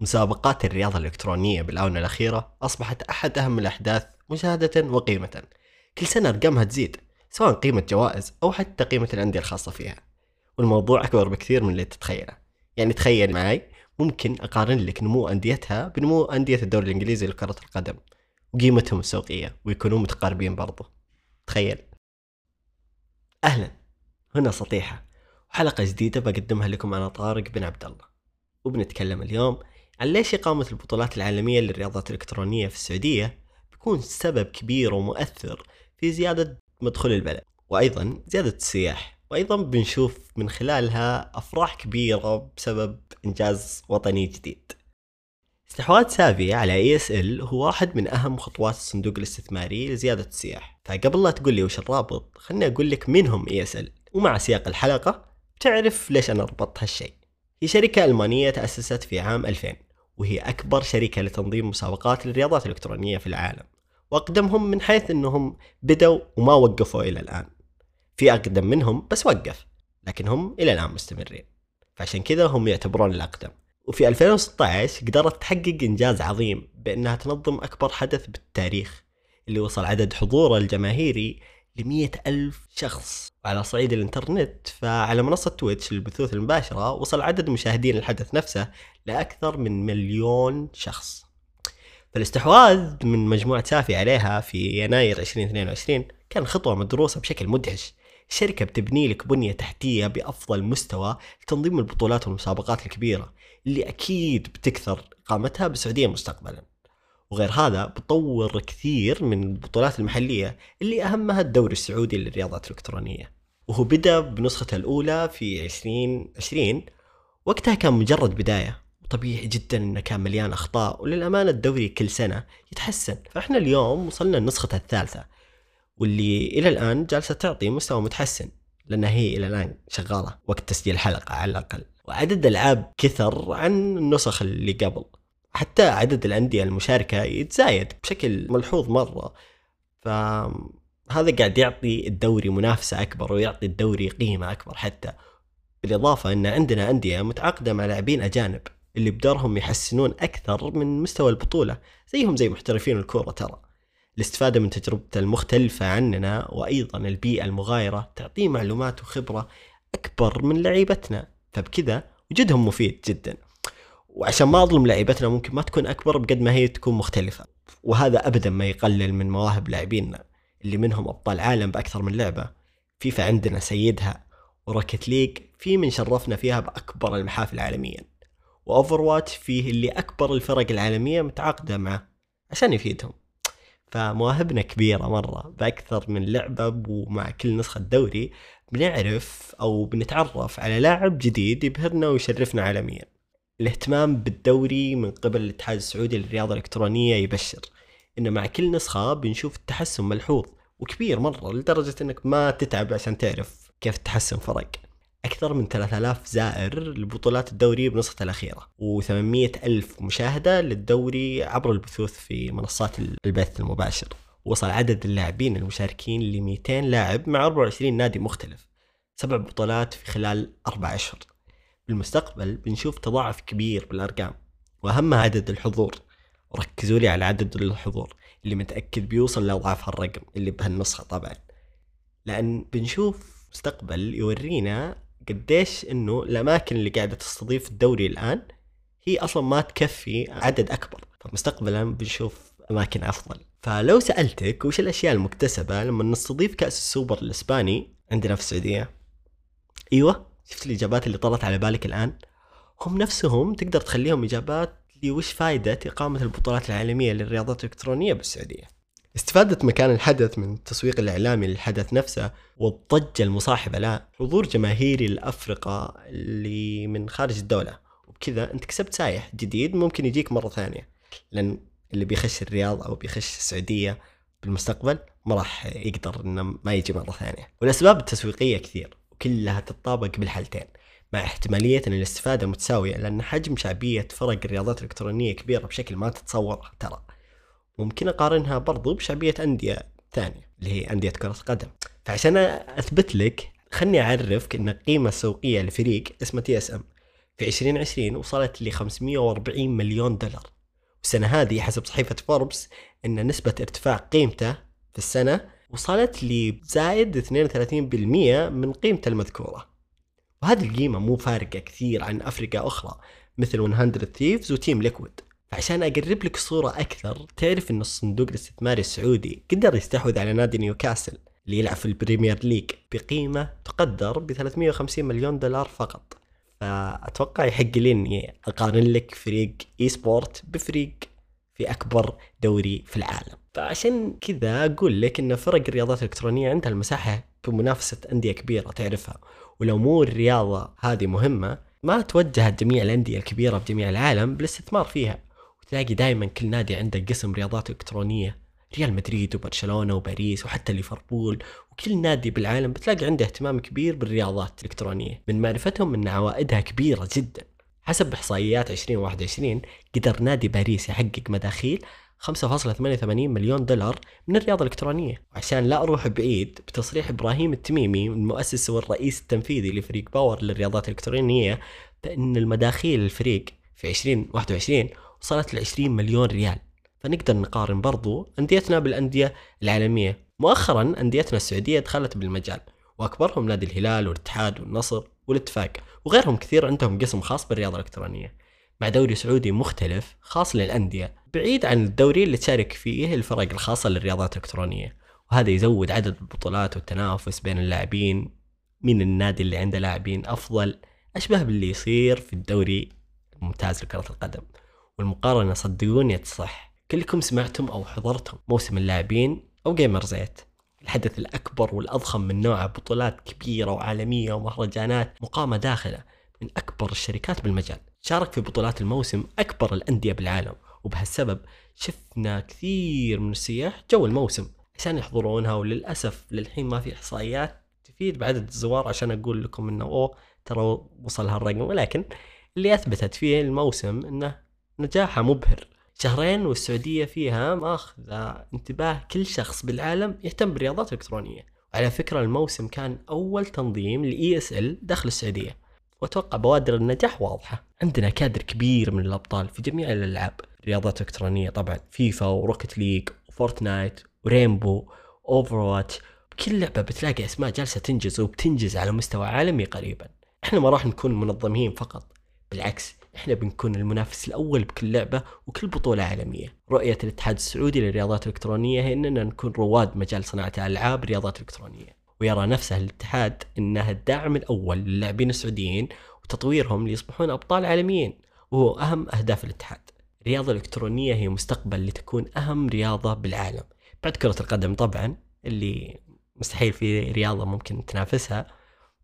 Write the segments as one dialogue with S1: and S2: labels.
S1: مسابقات الرياضة الإلكترونية بالآونة الأخيرة أصبحت أحد أهم الأحداث مشاهدة وقيمة. كل سنة أرقامها تزيد سواء قيمة جوائز أو حتى قيمة الأندية الخاصة فيها. والموضوع أكبر بكثير من اللي تتخيله. يعني تخيل معي ممكن أقارن لك نمو أنديتها بنمو أندية الدوري الإنجليزي لكرة القدم وقيمتهم السوقية ويكونوا متقاربين برضو. تخيل. أهلا. هنا سطيحة وحلقة جديدة بقدمها لكم أنا طارق بن عبد الله. وبنتكلم اليوم عن ليش إقامة البطولات العالمية للرياضات الإلكترونية في السعودية بيكون سبب كبير ومؤثر في زيادة مدخول البلد وأيضا زيادة السياح وأيضا بنشوف من خلالها أفراح كبيرة بسبب إنجاز وطني جديد. استحواذ سافي على ال هو واحد من أهم خطوات الصندوق الاستثماري لزيادة السياح. فقبل لا تقول لي وش الرابط خلني أقول لك مين هم ال ومع سياق الحلقة تعرف ليش أنا ربطت هالشيء. هي شركة ألمانية تأسست في عام 2000 وهي أكبر شركة لتنظيم مسابقات للرياضات الإلكترونية في العالم وأقدمهم من حيث أنهم بدوا وما وقفوا إلى الآن. في أقدم منهم بس وقف لكن هم إلى الآن مستمرين. فعشان كذا هم يعتبرون الأقدم. وفي 2016 قدرت تحقق إنجاز عظيم بأنها تنظم أكبر حدث بالتاريخ اللي وصل عدد حضوره الجماهيري لمية ألف شخص على صعيد الإنترنت. فعلى منصة تويتش للبثوث المباشرة وصل عدد مشاهدين الحدث نفسه لأكثر من مليون شخص. فالاستحواذ من مجموعة سافي عليها في يناير 2022 كان خطوة مدروسة بشكل مدهش. الشركة بتبني لك بنية تحتية بأفضل مستوى لتنظيم البطولات والمسابقات الكبيرة اللي أكيد بتكثر إقامتها بالسعودية مستقبلا. وغير هذا بتطور كثير من البطولات المحلية اللي أهمها الدوري السعودي للرياضات الإلكترونية. وهو بدأ بنسخته الأولى في 2020 وقتها كان مجرد بداية. وطبيعي جدا إنه كان مليان أخطاء وللأمانة الدوري كل سنة يتحسن. فإحنا اليوم وصلنا النسخه الثالثة واللي إلى الآن جالسة تعطي مستوى متحسن لانها هي إلى الآن شغالة. وقت تسجيل الحلقة على الأقل. وعدد الالعاب كثر عن النسخ اللي قبل. حتى عدد الأندية المشاركة يتزايد بشكل ملحوظ مرة. فهذا قاعد يعطي الدوري منافسة أكبر ويعطي الدوري قيمة أكبر حتى. بالإضافة إن عندنا أندية متعاقدة مع لاعبين أجانب اللي بدورهم يحسنون أكثر من مستوى البطولة زيهم زي محترفين الكورة ترى. الاستفادة من تجربته المختلفة عننا وأيضا البيئة المغايرة تعطيه معلومات وخبرة أكبر من لعيبتنا. فبكذا وجودهم مفيد جدا. وعشان ما أظلم لعيبتنا ممكن ما تكون أكبر بقد ما هي تكون مختلفة. وهذا ابدا ما يقلل من مواهب لاعبينا اللي منهم أبطال عالم بأكثر من لعبة. فيفا عندنا سيدها و Rocket League فيه من شرفنا فيها بأكبر المحافل عالميا. و Overwatch فيه اللي أكبر الفرق العالمية متعاقدة معه عشان يفيدهم. فمواهبنا كبيرة مرة بأكثر من لعبة ومع كل نسخة دوري بنعرف أو بنتعرف على لاعب جديد يبهرنا ويشرفنا عالميا. الاهتمام بالدوري من قبل الاتحاد السعودي للرياضة الإلكترونية يبشر. إن مع كل نسخة بنشوف التحسن ملحوظ وكبير مرة لدرجة إنك ما تتعب عشان تعرف كيف التحسن فرق أكثر من 3000 زائر لبطولات الدوري بنسخته الأخيرة و800 ألف مشاهدة للدوري عبر البثوث في منصات البث المباشر. وصل عدد اللاعبين المشاركين ل 200 لاعب مع 24 نادي مختلف. سبع بطولات في خلال أربع أشهر. بالمستقبل بنشوف تضاعف كبير بالأرقام وأهمها عدد الحضور. ركزوا لي على عدد الحضور اللي متأكد بيوصل لأضعاف هالرقم اللي بهالنسخة طبعا. لأن بنشوف مستقبل يورينا قديش إنه الأماكن اللي قاعدة تستضيف الدوري الآن هي أصلا ما تكفي عدد أكبر. فمستقبلا بنشوف أماكن أفضل. فلو سألتك وش الأشياء المكتسبة لما نستضيف كأس السوبر الإسباني عندنا في السعودية؟ إيوه. شفت الإجابات اللي طلعت على بالك الآن؟ هم نفسهم تقدر تخليهم إجابات لوش فائده إقامة البطولات العالمية للرياضات الإلكترونية بالسعودية؟ استفادة مكان الحدث من التسويق الإعلامي للحدث نفسه والضجة المصاحبة له حضور جماهيري لأفرقة اللي من خارج الدولة. وبكذا أنت كسبت سايح جديد ممكن يجيك مرة ثانية. لأن اللي بيخش الرياض أو بيخش السعودية بالمستقبل ما راح يقدر إنه ما يجي مرة ثانية. والأسباب التسويقية كثير. وكلها تتطابق بالحالتين مع احتمالية أن الاستفادة متساوية لأن حجم شعبية فرق الرياضات الإلكترونية كبيرة بشكل ما تتصور ترى. ممكن أقارنها برضو بشعبية أندية ثانية اللي هي أندية كرة قدم فعشان أثبت لك خلني أعرفك إن القيمة السوقية لفريق اسمه TSM في 2020 وصلت ل 540 مليون دولار. والسنة هذه حسب صحيفة فوربس أن نسبة ارتفاع قيمته في السنة وصلت لزايد 32% من قيمته المذكورة. وهذه القيمة مو فارقة كثير عن أفرقة أخرى مثل 100 Thieves و Team Liquid. فعشان أقرب لك الصورة أكثر تعرف أن الصندوق الاستثماري السعودي قدر يستحوذ على نادي نيوكاسل اللي يلعب في ال Premier League بقيمة تقدر ب 350 مليون دولار فقط. فأتوقع يحق لي إني أقارن لك فريق إي سبورت بفريق في أكبر دوري في العالم. فعشان كذا أقول لك أن فرق الرياضات الإلكترونية عندها المساحة بمنافسة أندية كبيرة تعرفها. ولو مو الرياضة هذه مهمة ما توجهت جميع الأندية الكبيرة بجميع العالم بالاستثمار فيها. وتلاقي دائما كل نادي عنده قسم رياضات إلكترونية. ريال مدريد وبرشلونة وباريس وحتى ليفربول. وكل نادي بالعالم بتلاقي عنده اهتمام كبير بالرياضات الإلكترونية. من معرفتهم أن عوائدها كبيرة جدا. حسب إحصائيات 2021 قدر نادي باريس يحقق مداخيل 5.88 مليون دولار من الرياضة الإلكترونية. وعشان لا أروح بعيد بتصريح إبراهيم التميمي المؤسس والرئيس التنفيذي لفريق باور للرياضات الإلكترونية بأن المداخيل للفريق في 2021 وصلت ل 20 مليون ريال. فنقدر نقارن برضو أنديتنا بالأندية العالمية. مؤخرا أنديتنا السعودية دخلت بالمجال وأكبرهم نادي الهلال والاتحاد والنصر والاتفاق وغيرهم كثير عندهم قسم خاص بالرياضة الإلكترونية. مع دوري سعودي مختلف خاص للأندية. بعيد عن الدوري اللي تشارك فيه الفرق الخاصة للرياضات الإلكترونية. وهذا يزود عدد البطولات والتنافس بين اللاعبين مين النادي اللي عنده لاعبين أفضل أشبه باللي يصير في الدوري الممتاز لكرة القدم. والمقارنة صدقوني تصح. كلكم سمعتم أو حضرتم موسم اللاعبين أو جيمر زيت الحدث الأكبر والأضخم من نوعه بطولات كبيرة وعالمية ومهرجانات مقامة داخلة من أكبر الشركات بالمجال. شارك في بطولات الموسم أكبر الأندية بالعالم. وبهالسبب شفنا كثير من السياح جو الموسم عشان يحضرونها وللأسف للحين ما في إحصائيات تفيد بعدد الزوار عشان أقول لكم إنه أوه ترى وصل هالرقم. ولكن اللي أثبتت فيه الموسم إنه نجاحه مبهر. شهرين والسعودية فيها ماخذة انتباه كل شخص بالعالم يهتم بالرياضات الإلكترونية. وعلى فكرة الموسم كان أول تنظيم ل ESL داخل السعودية وأتوقع بوادر النجاح واضحة. عندنا كادر كبير من الأبطال في جميع الألعاب. رياضات إلكترونية طبعا فيفا و Rocket League و Fortnite و Rainbow Overwatch بكل لعبة بتلاقي أسماء جالسة تنجز وبتنجز على مستوى عالمي قريبا إحنا ما راح نكون منظمين فقط بالعكس إحنا بنكون المنافس الأول بكل لعبة وكل بطولة عالمية. رؤية الاتحاد السعودي للرياضات الالكترونيه هي إننا نكون رواد مجال صناعة الالعاب رياضات إلكترونية. ويرى نفسه الاتحاد انها الداعم الأول للاعبين السعوديين وتطويرهم ليصبحون أبطال عالميين وهو أهم أهداف الاتحاد. الرياضه الالكترونيه هي مستقبل لتكون أهم رياضة بالعالم. بعد كرة القدم طبعا اللي مستحيل في رياضة ممكن تنافسها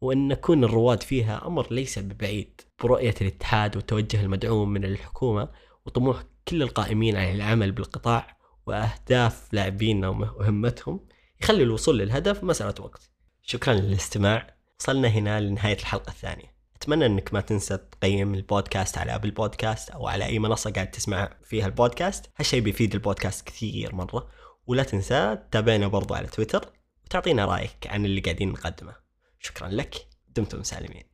S1: وأن نكون الرواد فيها أمر ليس ببعيد. برؤية الاتحاد والتوجه المدعوم من الحكومة وطموح كل القائمين على العمل بالقطاع وأهداف لاعبينا ومهمتهم يخلي الوصول للهدف مسألة وقت. شكرا للاستماع. وصلنا هنا لنهاية الحلقة الثانية. أتمنى أنك ما تنسى تقيم البودكاست على أبل بودكاست أو على أي منصة قاعد تسمع فيها البودكاست. هالشيء بيفيد البودكاست كثير مرة. ولا تنسى تتابعنا برضو على تويتر وتعطينا رأيك عن اللي قاعدين نقدمه. شكرا لك. دمتم سالمين.